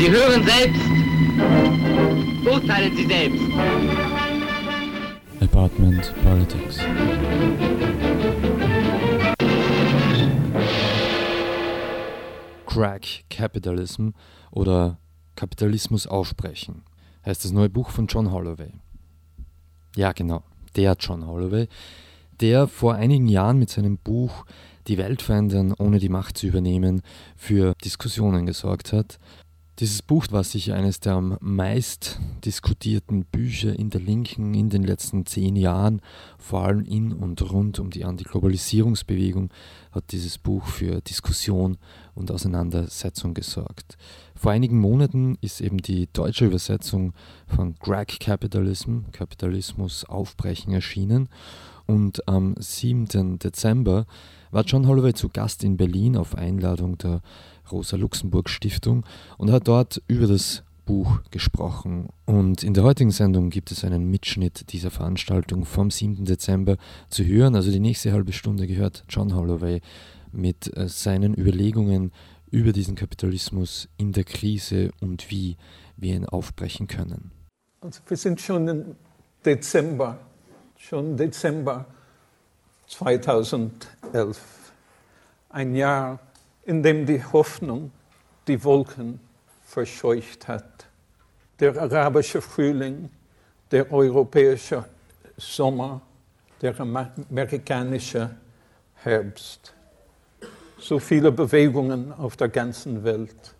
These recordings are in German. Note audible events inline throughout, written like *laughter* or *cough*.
Sie hören selbst. Urteilen Sie selbst. Apartment Politics. Crack Capitalism oder Kapitalismus aufbrechen heißt das neue Buch von John Holloway. Ja, genau, der John Holloway, der vor einigen Jahren mit seinem Buch Die Welt verändern, ohne die Macht zu übernehmen, für Diskussionen gesorgt hat dieses Buch war sicher eines der am meist diskutierten Bücher in der Linken in den letzten zehn Jahren. Vor allem in und rund um die Antiglobalisierungsbewegung hat dieses Buch für Diskussion und Auseinandersetzung gesorgt. Vor einigen Monaten ist eben die deutsche Übersetzung von Crack Capitalism, Kapitalismus aufbrechen, erschienen. Und am 7. Dezember war John Holloway zu Gast in Berlin auf Einladung der Rosa-Luxemburg-Stiftung und hat dort über das Buch gesprochen. Und in der heutigen Sendung gibt es einen Mitschnitt dieser Veranstaltung vom 7. Dezember zu hören. Also die nächste halbe Stunde gehört John Holloway mit äh, seinen Überlegungen über diesen Kapitalismus in der Krise und wie wir ihn aufbrechen können. Also wir sind schon im Dezember, schon Dezember 2011, ein Jahr in dem die Hoffnung die Wolken verscheucht hat. Der arabische Frühling, der europäische Sommer, der amerikanische Herbst. So viele Bewegungen auf der ganzen Welt.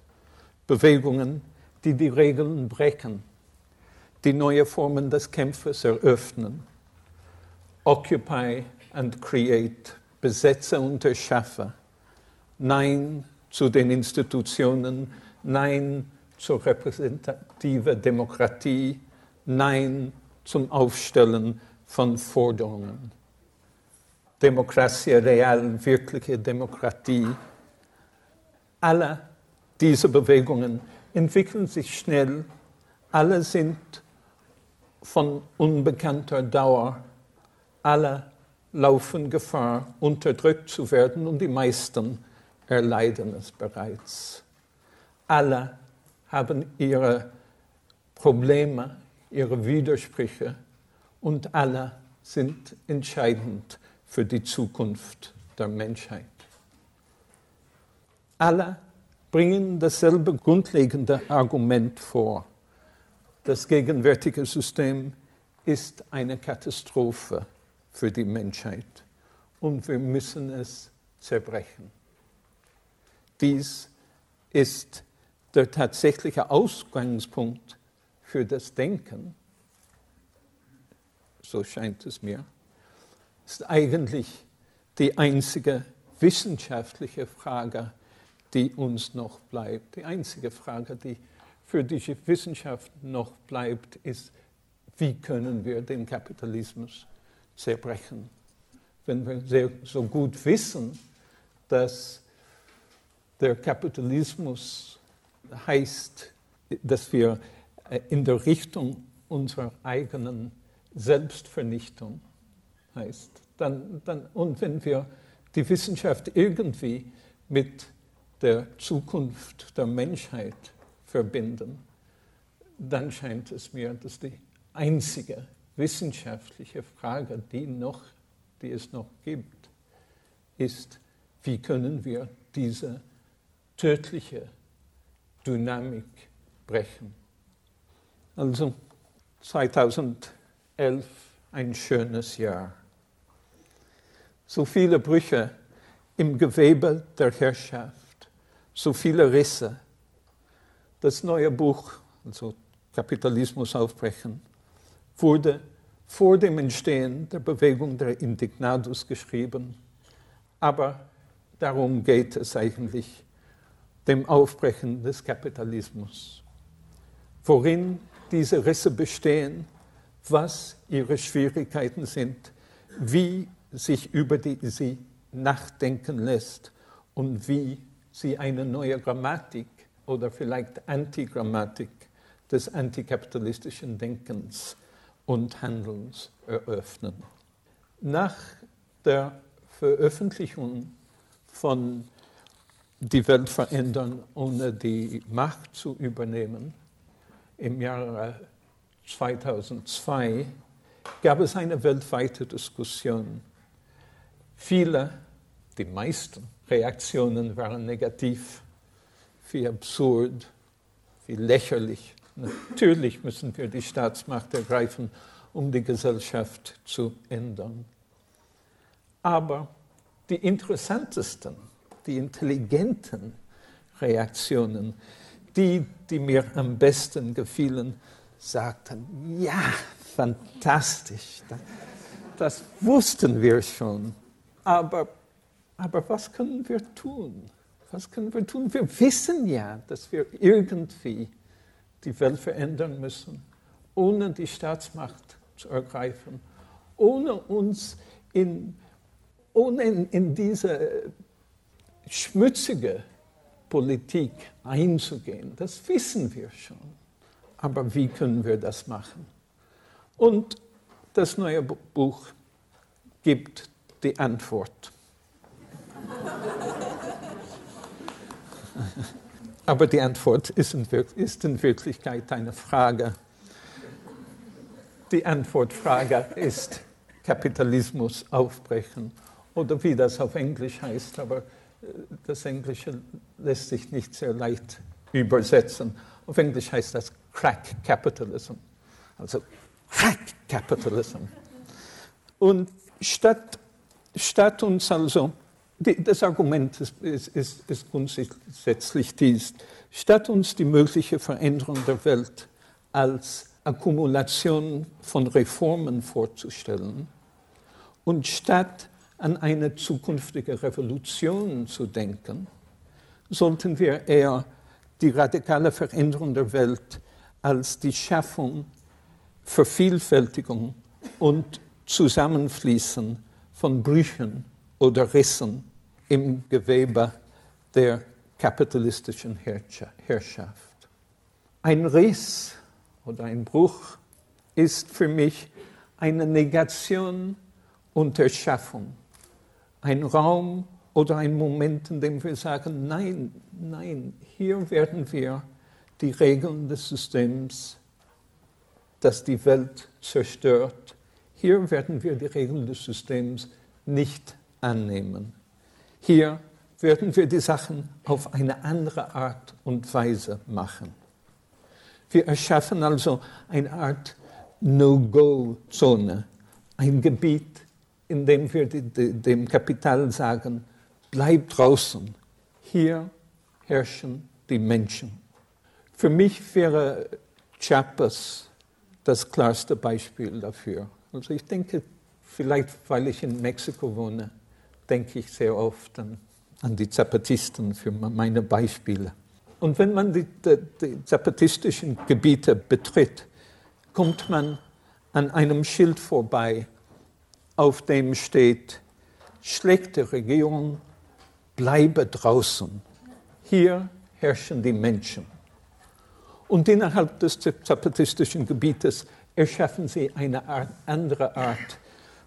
Bewegungen, die die Regeln brechen, die neue Formen des Kämpfes eröffnen. Occupy and create, besetze und erschaffe Nein zu den Institutionen, Nein zur repräsentativen Demokratie, Nein zum Aufstellen von Forderungen. Demokratie real, wirkliche Demokratie. Alle diese Bewegungen entwickeln sich schnell, alle sind von unbekannter Dauer, alle laufen Gefahr, unterdrückt zu werden und die meisten erleiden es bereits. Alle haben ihre Probleme, ihre Widersprüche und alle sind entscheidend für die Zukunft der Menschheit. Alle bringen dasselbe grundlegende Argument vor. Das gegenwärtige System ist eine Katastrophe für die Menschheit und wir müssen es zerbrechen. Dies ist der tatsächliche Ausgangspunkt für das Denken, so scheint es mir, ist eigentlich die einzige wissenschaftliche Frage, die uns noch bleibt. Die einzige Frage, die für die Wissenschaft noch bleibt, ist, wie können wir den Kapitalismus zerbrechen? Wenn wir sehr, so gut wissen, dass der Kapitalismus heißt, dass wir äh, in der Richtung unserer eigenen Selbstvernichtung heißt. Dann, dann, und wenn wir die Wissenschaft irgendwie mit der Zukunft der Menschheit verbinden, dann scheint es mir, dass die einzige wissenschaftliche Frage, die, noch, die es noch gibt, ist, wie können wir diese tödliche Dynamik brechen. Also 2011 ein schönes Jahr. So viele Brüche im Gewebe der Herrschaft, so viele Risse. Das neue Buch, also Kapitalismus aufbrechen, wurde vor dem Entstehen der Bewegung der Indignados geschrieben. Aber darum geht es eigentlich dem Aufbrechen des Kapitalismus. Worin diese Risse bestehen, was ihre Schwierigkeiten sind, wie sich über die, sie nachdenken lässt und wie sie eine neue Grammatik oder vielleicht Antigrammatik des antikapitalistischen Denkens und Handelns eröffnen. Nach der Veröffentlichung von die Welt verändern, ohne die Macht zu übernehmen. Im Jahre 2002 gab es eine weltweite Diskussion. Viele, die meisten Reaktionen waren negativ, wie absurd, wie lächerlich. Natürlich müssen wir die Staatsmacht ergreifen, um die Gesellschaft zu ändern. Aber die interessantesten, die intelligenten Reaktionen, die, die mir am besten gefielen, sagten, ja, fantastisch, das, das wussten wir schon, aber, aber was können wir tun? Was können wir tun? Wir wissen ja, dass wir irgendwie die Welt verändern müssen, ohne die Staatsmacht zu ergreifen, ohne uns in, ohne in, in diese schmutzige Politik einzugehen. Das wissen wir schon. Aber wie können wir das machen? Und das neue Buch gibt die Antwort. *laughs* Aber die Antwort ist in, Wirklichkeit eine Frage. Die Antwortfrage ist Kapitalismus aufbrechen oder wie das auf Englisch heißt, aber das Englische lässt sich nicht sehr leicht übersetzen. Auf Englisch heißt das Crack Capitalism. Also Crack Capitalism. Und statt, statt uns also, die, das Argument ist, ist, ist, ist grundsätzlich dies, statt uns die mögliche Veränderung der Welt als Akkumulation von Reformen vorzustellen und statt an eine zukünftige Revolution zu denken, sollten wir eher die radikale Veränderung der Welt als die Schaffung, Vervielfältigung und Zusammenfließen von Brüchen oder Rissen im Gewebe der kapitalistischen Herrschaft. Ein Riss oder ein Bruch ist für mich eine Negation und Erschaffung. Ein Raum oder ein Moment, in dem wir sagen, nein, nein, hier werden wir die Regeln des Systems, das die Welt zerstört, hier werden wir die Regeln des Systems nicht annehmen. Hier werden wir die Sachen auf eine andere Art und Weise machen. Wir erschaffen also eine Art No-Go-Zone, ein Gebiet, in dem wir dem Kapital sagen, bleib draußen, hier herrschen die Menschen. Für mich wäre Chiapas das klarste Beispiel dafür. Also ich denke, vielleicht weil ich in Mexiko wohne, denke ich sehr oft an, an die Zapatisten für meine Beispiele. Und wenn man die, die, die zapatistischen Gebiete betritt, kommt man an einem Schild vorbei, auf dem steht, schlechte Regierung, bleibe draußen. Hier herrschen die Menschen. Und innerhalb des zapatistischen Gebietes erschaffen sie eine Art, andere Art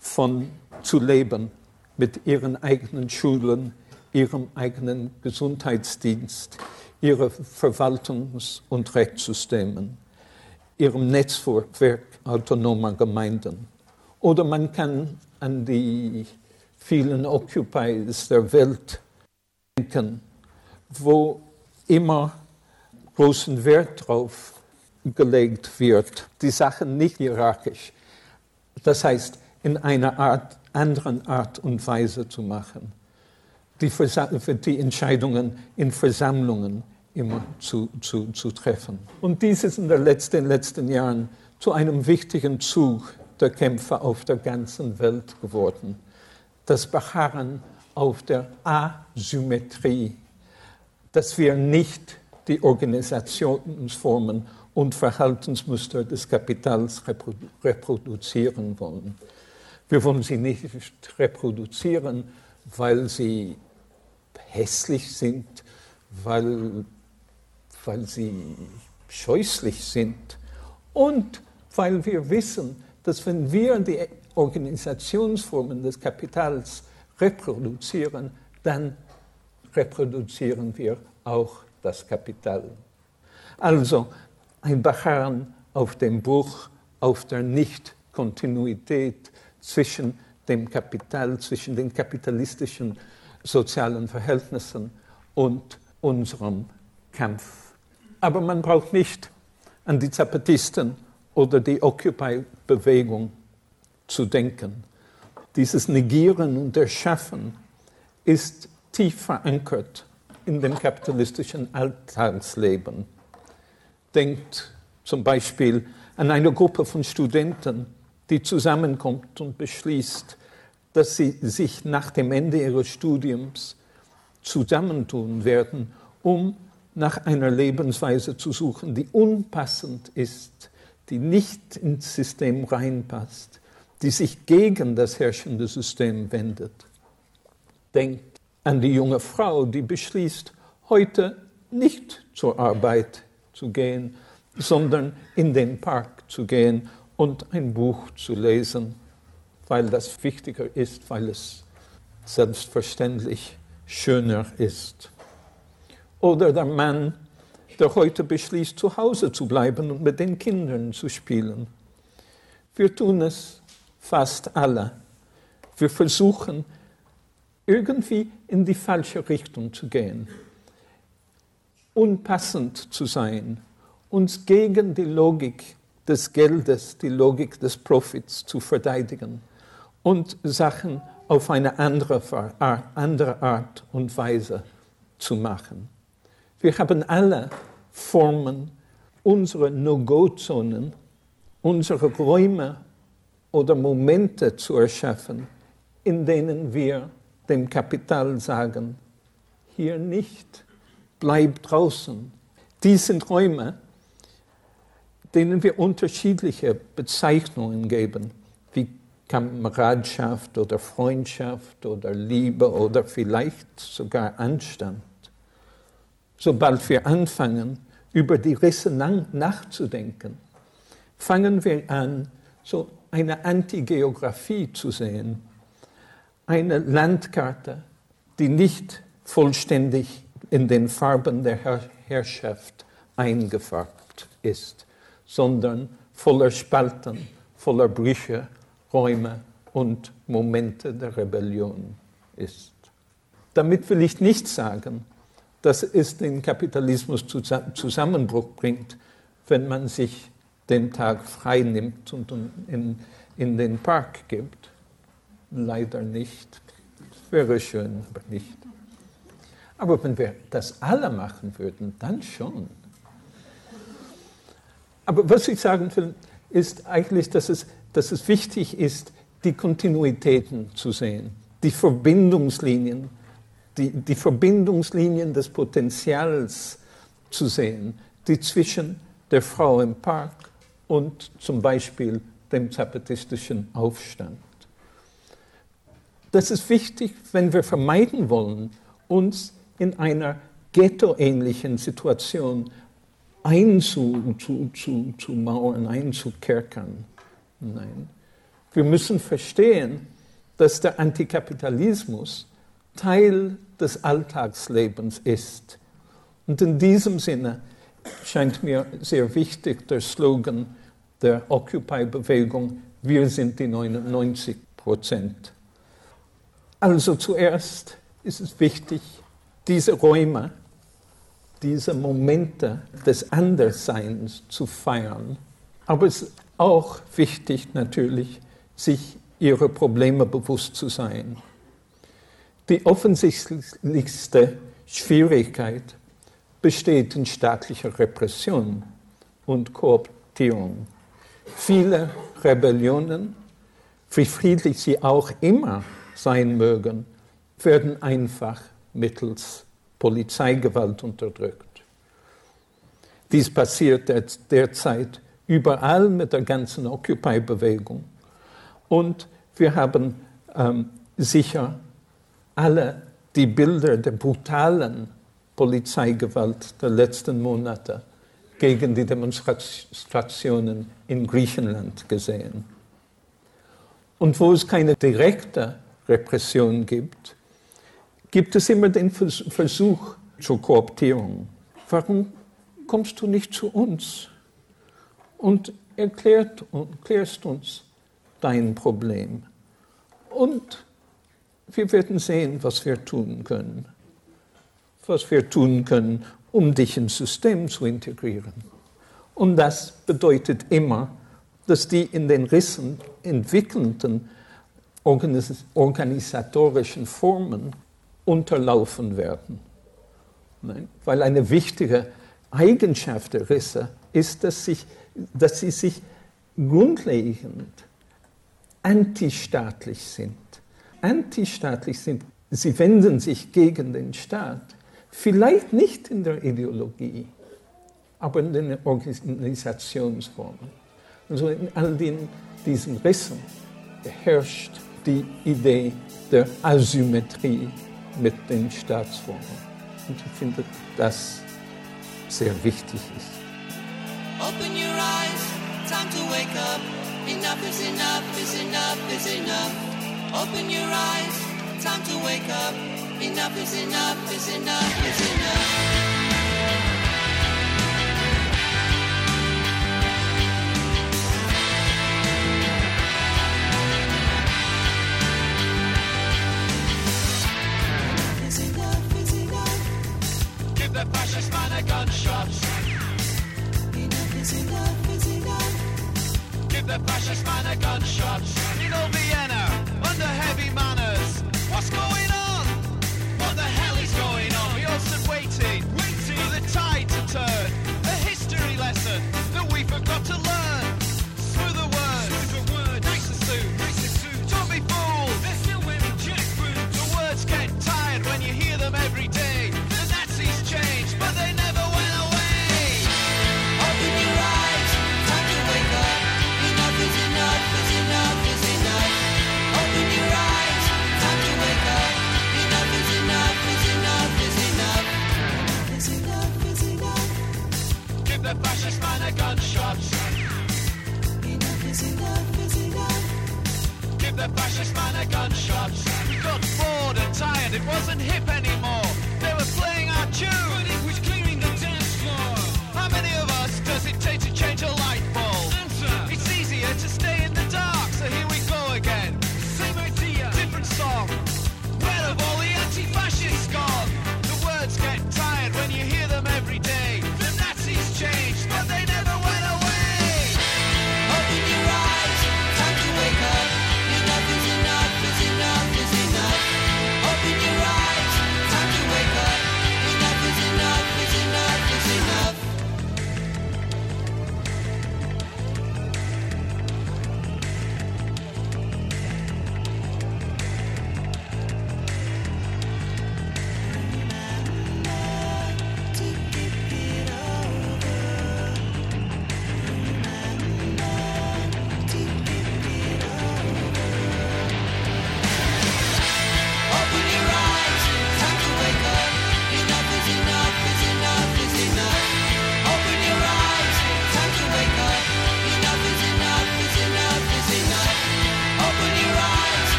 von zu leben mit ihren eigenen Schulen, ihrem eigenen Gesundheitsdienst, ihre Verwaltungs- und Rechtssystemen, ihrem Netzwerk autonomer Gemeinden. Oder man kann an die vielen Occupies der Welt denken, wo immer großen Wert darauf gelegt wird, die Sachen nicht hierarchisch, das heißt in einer Art, anderen Art und Weise zu machen. Die, die Entscheidungen in Versammlungen immer zu, zu, zu treffen. Und dies ist in, der letzten, in den letzten Jahren zu einem wichtigen Zug der Kämpfer auf der ganzen Welt geworden. Das Beharren auf der Asymmetrie, dass wir nicht die Organisationsformen und Verhaltensmuster des Kapitals reproduzieren wollen. Wir wollen sie nicht reproduzieren, weil sie hässlich sind, weil, weil sie scheußlich sind und weil wir wissen, dass wenn wir die Organisationsformen des Kapitals reproduzieren, dann reproduzieren wir auch das Kapital. Also ein Beharren auf dem Bruch, auf der Nicht-Kontinuität zwischen dem Kapital, zwischen den kapitalistischen sozialen Verhältnissen und unserem Kampf. Aber man braucht nicht an die Zapatisten oder die Occupy-Bewegung zu denken. Dieses Negieren und Erschaffen ist tief verankert in dem kapitalistischen Alltagsleben. Denkt zum Beispiel an eine Gruppe von Studenten, die zusammenkommt und beschließt, dass sie sich nach dem Ende ihres Studiums zusammentun werden, um nach einer Lebensweise zu suchen, die unpassend ist, die nicht ins System reinpasst, die sich gegen das herrschende System wendet. Denkt an die junge Frau, die beschließt, heute nicht zur Arbeit zu gehen, sondern in den Park zu gehen und ein Buch zu lesen, weil das wichtiger ist, weil es selbstverständlich schöner ist. Oder der Mann, der heute beschließt, zu Hause zu bleiben und mit den Kindern zu spielen. Wir tun es fast alle. Wir versuchen irgendwie in die falsche Richtung zu gehen, unpassend zu sein, uns gegen die Logik des Geldes, die Logik des Profits zu verteidigen und Sachen auf eine andere Art und Weise zu machen. Wir haben alle Formen unserer No-Go-Zonen, unsere Räume oder Momente zu erschaffen, in denen wir dem Kapital sagen, hier nicht, bleib draußen. Dies sind Räume, denen wir unterschiedliche Bezeichnungen geben, wie Kameradschaft oder Freundschaft oder Liebe oder vielleicht sogar Anstand. Sobald wir anfangen, über die Risse nachzudenken, fangen wir an, so eine Antigeografie zu sehen, eine Landkarte, die nicht vollständig in den Farben der Herrschaft eingefärbt ist, sondern voller Spalten, voller Brüche, Räume und Momente der Rebellion ist. Damit will ich nicht sagen, dass es den Kapitalismus Zusammenbruch bringt, wenn man sich den Tag frei nimmt und in, in den Park gibt. Leider nicht. Wäre schön, aber nicht. Aber wenn wir das alle machen würden, dann schon. Aber was ich sagen will, ist eigentlich, dass es, dass es wichtig ist, die Kontinuitäten zu sehen, die Verbindungslinien, die, die Verbindungslinien des Potenzials zu sehen, die zwischen der Frau im Park und zum Beispiel dem zapatistischen Aufstand. Das ist wichtig, wenn wir vermeiden wollen, uns in einer ghettoähnlichen Situation einzumauern, einzukerkern. Nein. Wir müssen verstehen, dass der Antikapitalismus Teil des Alltagslebens ist. Und in diesem Sinne scheint mir sehr wichtig der Slogan der Occupy-Bewegung, wir sind die 99 Prozent. Also zuerst ist es wichtig, diese Räume diese Momente des Andersseins zu feiern. Aber es ist auch wichtig natürlich, sich ihrer Probleme bewusst zu sein. Die offensichtlichste Schwierigkeit besteht in staatlicher Repression und Kooptierung. Viele Rebellionen, wie friedlich sie auch immer sein mögen, werden einfach mittels Polizeigewalt unterdrückt. Dies passiert derzeit überall mit der ganzen Occupy-Bewegung. Und wir haben ähm, sicher alle die Bilder der brutalen Polizeigewalt der letzten Monate gegen die Demonstrationen in Griechenland gesehen. Und wo es keine direkte Repression gibt, gibt es immer den Versuch zur Kooptierung. Warum kommst du nicht zu uns und erklärst uns dein Problem? Und wir werden sehen, was wir tun können. Was wir tun können, um dich ins System zu integrieren. Und das bedeutet immer, dass die in den Rissen entwickelnden organisatorischen Formen unterlaufen werden. Nein? Weil eine wichtige Eigenschaft der Risse ist, dass, sich, dass sie sich grundlegend antistaatlich sind. Antistaatlich sind, sie wenden sich gegen den Staat, vielleicht nicht in der Ideologie, aber in den Organisationsformen. Also in all den, diesen Rissen herrscht die Idee der Asymmetrie mit den Staatsformen. Und ich finde, das sehr wichtig ist. Open your eyes, time to wake up. Enough is enough, is enough, is enough. Open your eyes, time to wake up. Enough is enough, is enough. The fascist man a gunshots. We got bored and tired, it wasn't hip anymore. They were playing our tune, but it was clearing the dance floor. How many of us does it take to change a light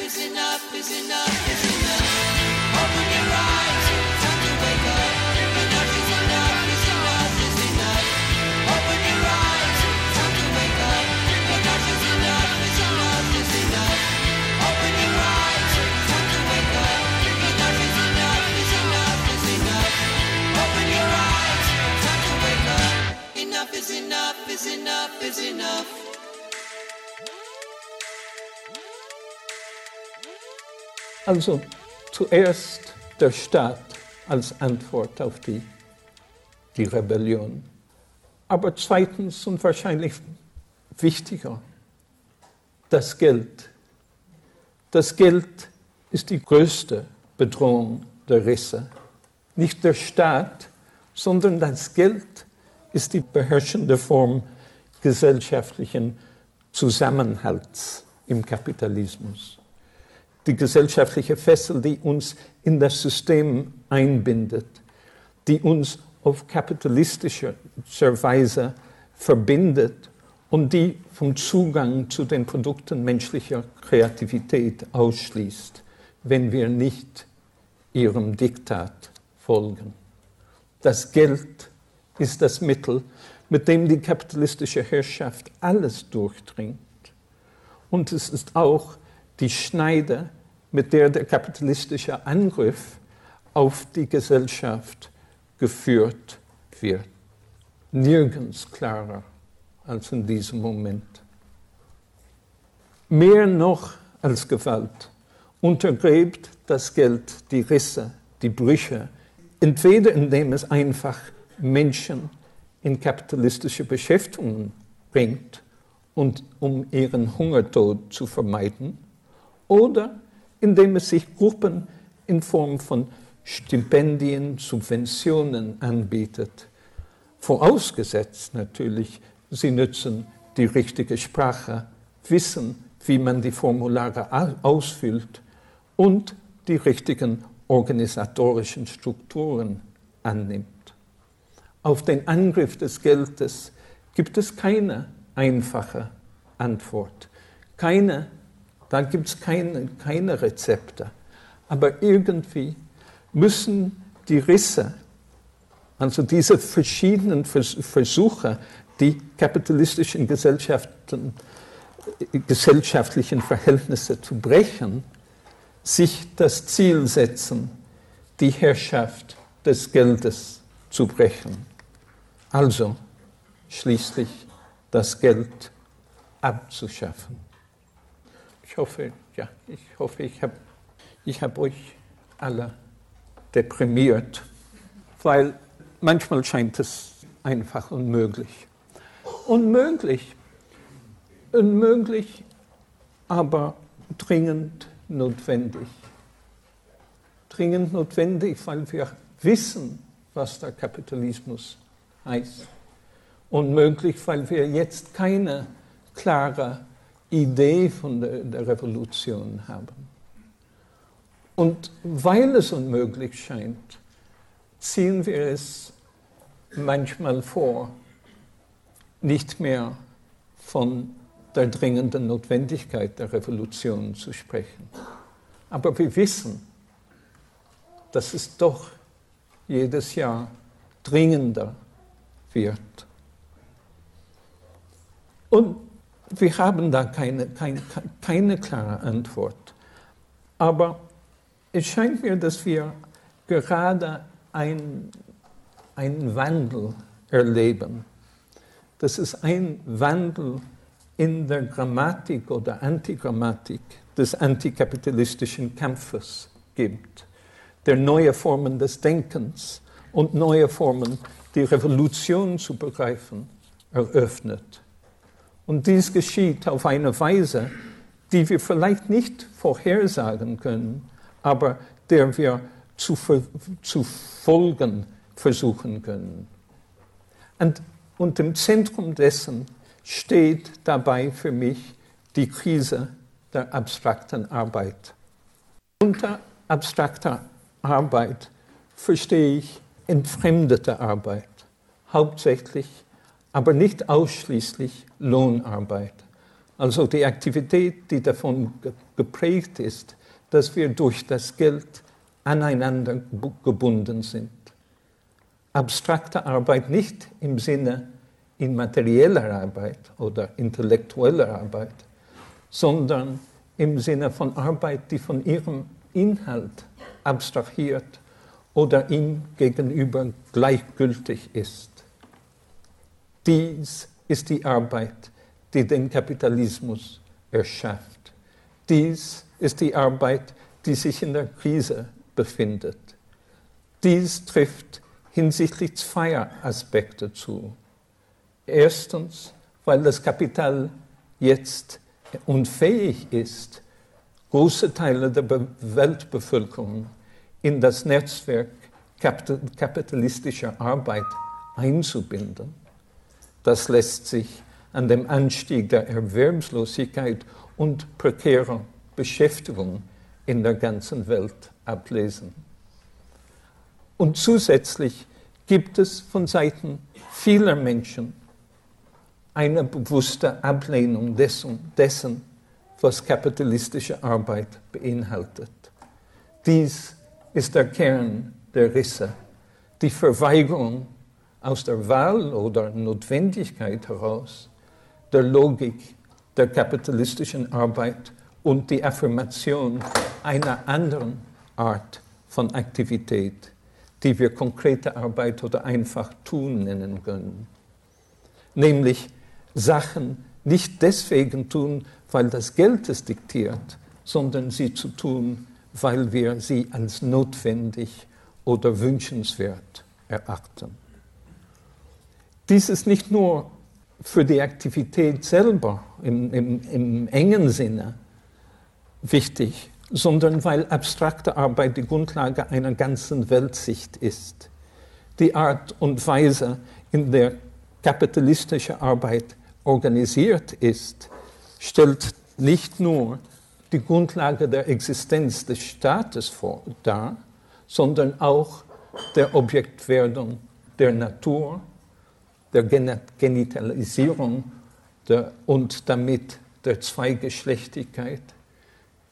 is enough is enough is enough. Also zuerst der Staat als Antwort auf die, die Rebellion. Aber zweitens und wahrscheinlich wichtiger, das Geld. Das Geld ist die größte Bedrohung der Risse. Nicht der Staat, sondern das Geld ist die beherrschende Form gesellschaftlichen Zusammenhalts im Kapitalismus. Die gesellschaftliche Fessel, die uns in das System einbindet, die uns auf kapitalistische Weise verbindet und die vom Zugang zu den Produkten menschlicher Kreativität ausschließt, wenn wir nicht ihrem Diktat folgen. Das Geld ist das Mittel, mit dem die kapitalistische Herrschaft alles durchdringt. Und es ist auch die Schneide, mit der der kapitalistische Angriff auf die Gesellschaft geführt wird. Nirgends klarer als in diesem Moment. Mehr noch als Gewalt untergräbt das Geld die Risse, die Brüche, entweder indem es einfach Menschen in kapitalistische Beschäftigungen bringt und um ihren Hungertod zu vermeiden, oder indem es sich Gruppen in Form von Stipendien, Subventionen anbietet. Vorausgesetzt natürlich, sie nützen die richtige Sprache, wissen, wie man die Formulare ausfüllt und die richtigen organisatorischen Strukturen annimmt. Auf den Angriff des Geldes gibt es keine einfache Antwort. Keine, da gibt es keine, keine Rezepte. Aber irgendwie müssen die Risse, also diese verschiedenen Versuche, die kapitalistischen Gesellschaften, gesellschaftlichen Verhältnisse zu brechen, sich das Ziel setzen, die Herrschaft des Geldes zu brechen. Also schließlich das Geld abzuschaffen. Ich hoffe, ja, ich hoffe, ich habe ich hab euch alle deprimiert, weil manchmal scheint es einfach unmöglich. Unmöglich, unmöglich, aber dringend notwendig. Dringend notwendig, weil wir wissen, was der Kapitalismus heißt. Unmöglich, weil wir jetzt keine klare Idee von der, der Revolution haben. Und weil es unmöglich scheint, ziehen wir es manchmal vor, nicht mehr von der dringenden Notwendigkeit der Revolution zu sprechen. Aber wir wissen, dass es doch jedes Jahr dringender wird. Und wir haben da keine, keine, keine klare Antwort. Aber es scheint mir, dass wir gerade einen Wandel erleben. Das ist ein Wandel in der Grammatik oder Antigrammatik des antikapitalistischen Kampfes gibt, der neue Formen des Denkens und neue Formen, die Revolution zu begreifen, eröffnet. Und dies geschieht auf eine Weise, die wir vielleicht nicht vorhersagen können, aber der wir zu, zu folgen versuchen können. Und, und im Zentrum dessen steht dabei für mich die Krise der abstrakten Arbeit. Unter abstrakter Arbeit verstehe ich entfremdete Arbeit, hauptsächlich, aber nicht ausschließlich Lohnarbeit. Also die Aktivität, die davon geprägt ist, dass wir durch das Geld aneinander gebunden sind. Abstrakte Arbeit nicht im Sinne in materieller Arbeit oder intellektueller Arbeit, sondern im Sinne von Arbeit, die von ihrem Inhalt abstrahiert oder ihm gegenüber gleichgültig ist. Dies ist die Arbeit, die den Kapitalismus erschafft. Dies ist die Arbeit, die sich in der Krise befindet. Dies trifft hinsichtlich zweier Aspekte zu. Erstens, weil das Kapital jetzt unfähig ist, große Teile der Weltbevölkerung in das Netzwerk kapitalistischer Arbeit einzubinden. Das lässt sich an dem Anstieg der Erwerbslosigkeit und prekärer Beschäftigung in der ganzen Welt ablesen. Und zusätzlich gibt es von Seiten vieler Menschen eine bewusste Ablehnung dessen, dessen, was kapitalistische Arbeit beinhaltet. Dies ist der Kern der Risse, die Verweigerung aus der Wahl oder Notwendigkeit heraus der Logik der kapitalistischen Arbeit und die Affirmation einer anderen Art von Aktivität, die wir konkrete Arbeit oder einfach tun nennen können. Nämlich Sachen nicht deswegen tun, weil das Geld es diktiert, sondern sie zu tun, weil wir sie als notwendig oder wünschenswert erachten. Dies ist nicht nur für die Aktivität selber im, im, im engen Sinne wichtig, sondern weil abstrakte Arbeit die Grundlage einer ganzen Weltsicht ist. Die Art und Weise, in der kapitalistische Arbeit organisiert ist, stellt nicht nur die Grundlage der Existenz des Staates vor, dar, sondern auch der Objektwerdung der Natur der Genitalisierung der, und damit der Zweigeschlechtigkeit,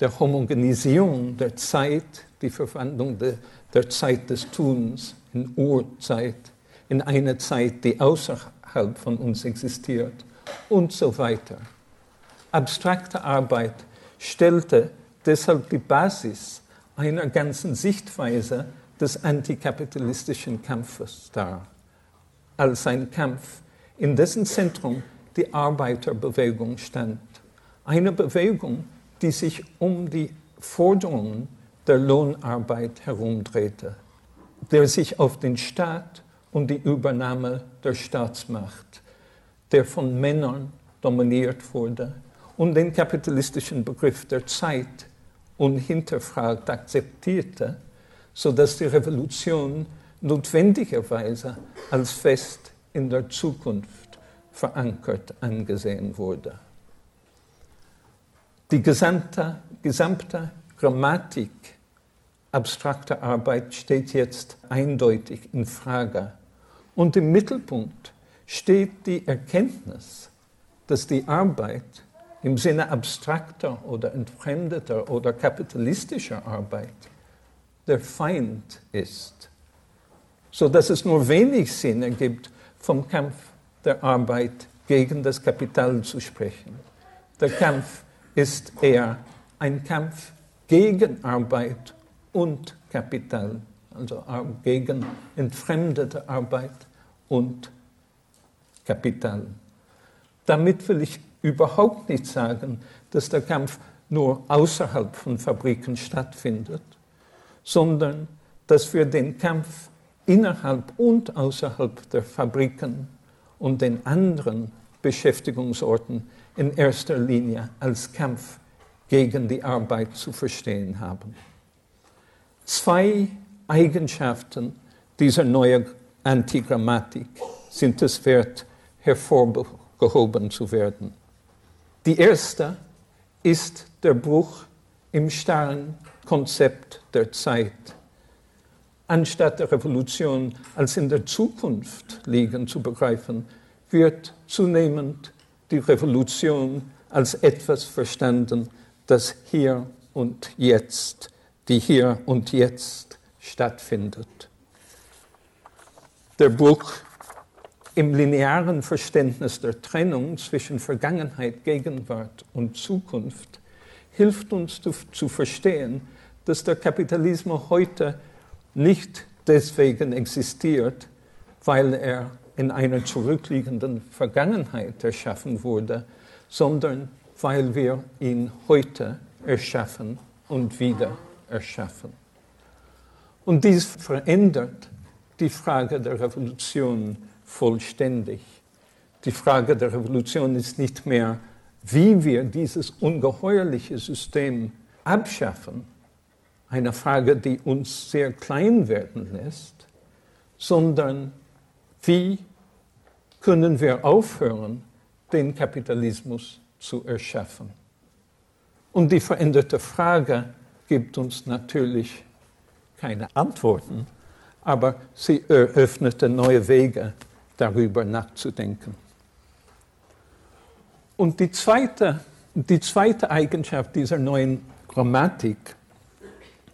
der Homogenisierung der Zeit, die Verwandlung de, der Zeit des Tuns in Urzeit, in eine Zeit, die außerhalb von uns existiert und so weiter. Abstrakte Arbeit stellte deshalb die Basis einer ganzen Sichtweise des antikapitalistischen Kampfes dar als ein Kampf, in dessen Zentrum die Arbeiterbewegung stand. Eine Bewegung, die sich um die Forderungen der Lohnarbeit herumdrehte, der sich auf den Staat und die Übernahme der Staatsmacht, der von Männern dominiert wurde und den kapitalistischen Begriff der Zeit unhinterfragt akzeptierte, sodass die Revolution notwendigerweise als fest in der Zukunft verankert angesehen wurde. Die gesamte, gesamte Grammatik abstrakter Arbeit steht jetzt eindeutig in Frage. Und im Mittelpunkt steht die Erkenntnis, dass die Arbeit im Sinne abstrakter oder entfremdeter oder kapitalistischer Arbeit der Feind ist so dass es nur wenig Sinn ergibt, vom Kampf der Arbeit gegen das Kapital zu sprechen. Der Kampf ist eher ein Kampf gegen Arbeit und Kapital, also gegen entfremdete Arbeit und Kapital. Damit will ich überhaupt nicht sagen, dass der Kampf nur außerhalb von Fabriken stattfindet, sondern dass wir den Kampf innerhalb und außerhalb der Fabriken und den anderen Beschäftigungsorten in erster Linie als Kampf gegen die Arbeit zu verstehen haben. Zwei Eigenschaften dieser neuen Antigrammatik sind es wert, hervorgehoben zu werden. Die erste ist der Bruch im starren Konzept der Zeit anstatt der Revolution als in der Zukunft liegen zu begreifen, wird zunehmend die Revolution als etwas verstanden, das hier und jetzt, die hier und jetzt stattfindet. Der Bruch im linearen Verständnis der Trennung zwischen Vergangenheit, Gegenwart und Zukunft hilft uns zu, zu verstehen, dass der Kapitalismus heute nicht deswegen existiert, weil er in einer zurückliegenden Vergangenheit erschaffen wurde, sondern weil wir ihn heute erschaffen und wieder erschaffen. Und dies verändert die Frage der Revolution vollständig. Die Frage der Revolution ist nicht mehr, wie wir dieses ungeheuerliche System abschaffen, eine Frage, die uns sehr klein werden lässt, sondern wie können wir aufhören, den Kapitalismus zu erschaffen. Und die veränderte Frage gibt uns natürlich keine Antworten, aber sie eröffnete neue Wege, darüber nachzudenken. Und die zweite, die zweite Eigenschaft dieser neuen Grammatik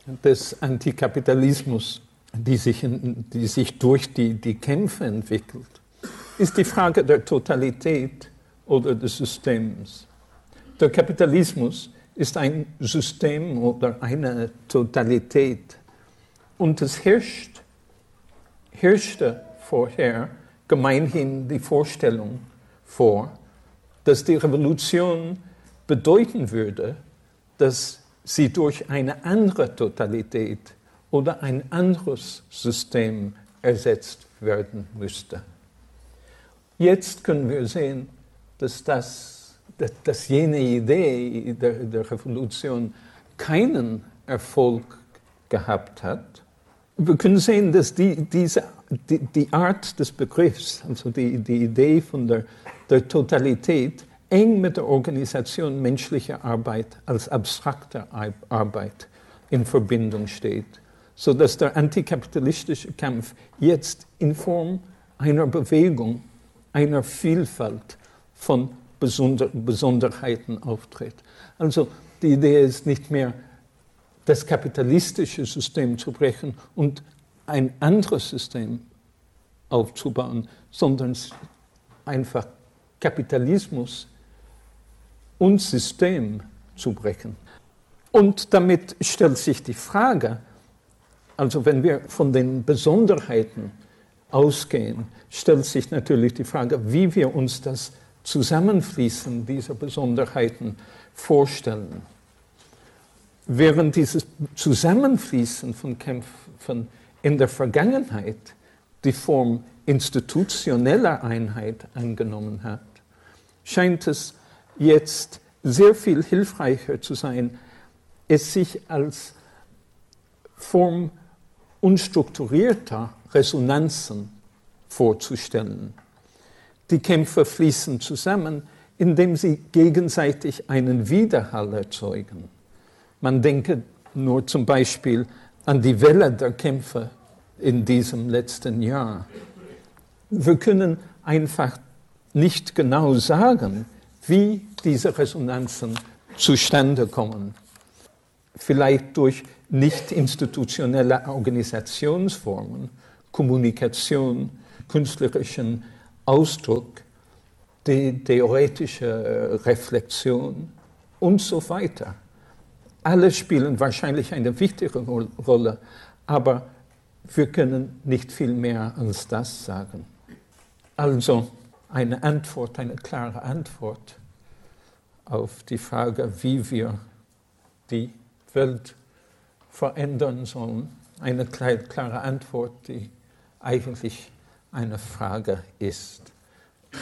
des Antikapitalismus, die sich, in, die sich durch die, die Kämpfe entwickelt, ist die Frage der Totalität oder des Systems. Der Kapitalismus ist ein System oder eine Totalität und es herrscht, herrschte vorher gemeinhin die Vorstellung vor, dass die Revolution bedeuten würde, dass sie durch eine andere Totalität oder ein anderes System ersetzt werden müsste. Jetzt können wir sehen, dass, das, dass jene Idee der, der Revolution keinen Erfolg gehabt hat. Wir können sehen, dass die, diese, die, die Art des Begriffs, also die, die Idee von der, der Totalität, eng mit der Organisation menschlicher Arbeit als abstrakter Arbeit in Verbindung steht, sodass der antikapitalistische Kampf jetzt in Form einer Bewegung, einer Vielfalt von Besonder Besonderheiten auftritt. Also die Idee ist nicht mehr, das kapitalistische System zu brechen und ein anderes System aufzubauen, sondern einfach Kapitalismus und System zu brechen. Und damit stellt sich die Frage, also wenn wir von den Besonderheiten ausgehen, stellt sich natürlich die Frage, wie wir uns das Zusammenfließen dieser Besonderheiten vorstellen. Während dieses Zusammenfließen von Kämpfen in der Vergangenheit die Form institutioneller Einheit angenommen hat, scheint es jetzt sehr viel hilfreicher zu sein, es sich als Form unstrukturierter Resonanzen vorzustellen. Die Kämpfer fließen zusammen, indem sie gegenseitig einen Widerhall erzeugen. Man denke nur zum Beispiel an die Welle der Kämpfe in diesem letzten Jahr. Wir können einfach nicht genau sagen, wie diese Resonanzen zustande kommen. Vielleicht durch nicht institutionelle Organisationsformen, Kommunikation, künstlerischen Ausdruck, die theoretische Reflexion und so weiter. Alle spielen wahrscheinlich eine wichtige Rolle, aber wir können nicht viel mehr als das sagen. Also, eine Antwort, eine klare Antwort auf die Frage, wie wir die Welt verändern sollen. Eine klare Antwort, die eigentlich eine Frage ist.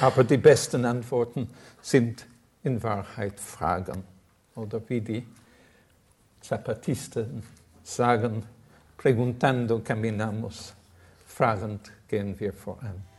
Aber die besten Antworten sind in Wahrheit Fragen. Oder wie die Zapatisten sagen, preguntando caminamos, fragend gehen wir voran.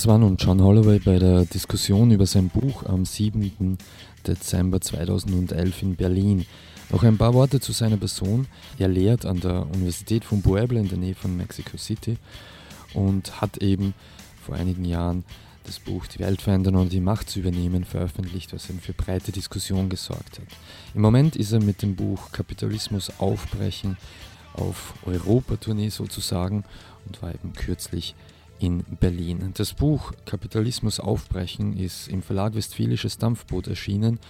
Das war nun John Holloway bei der Diskussion über sein Buch am 7. Dezember 2011 in Berlin. Noch ein paar Worte zu seiner Person. Er lehrt an der Universität von Puebla in der Nähe von Mexico City und hat eben vor einigen Jahren das Buch Die Welt verändern und die Macht zu übernehmen veröffentlicht, was eben für breite Diskussion gesorgt hat. Im Moment ist er mit dem Buch Kapitalismus aufbrechen auf Europatournee sozusagen und war eben kürzlich in Berlin. Das Buch Kapitalismus aufbrechen ist im Verlag Westfälisches Dampfboot erschienen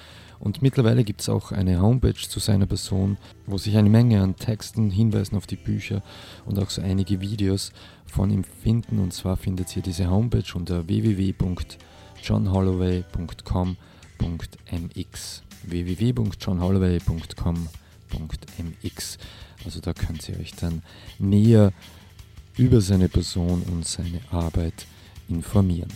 und mittlerweile gibt es auch eine Homepage zu seiner Person, wo sich eine Menge an Texten, Hinweisen auf die Bücher und auch so einige Videos von ihm finden. Und zwar findet ihr diese Homepage unter www.johnholloway.com.mx www.johnholloway.com.mx. Also da könnt ihr euch dann näher über seine Person und seine Arbeit informieren.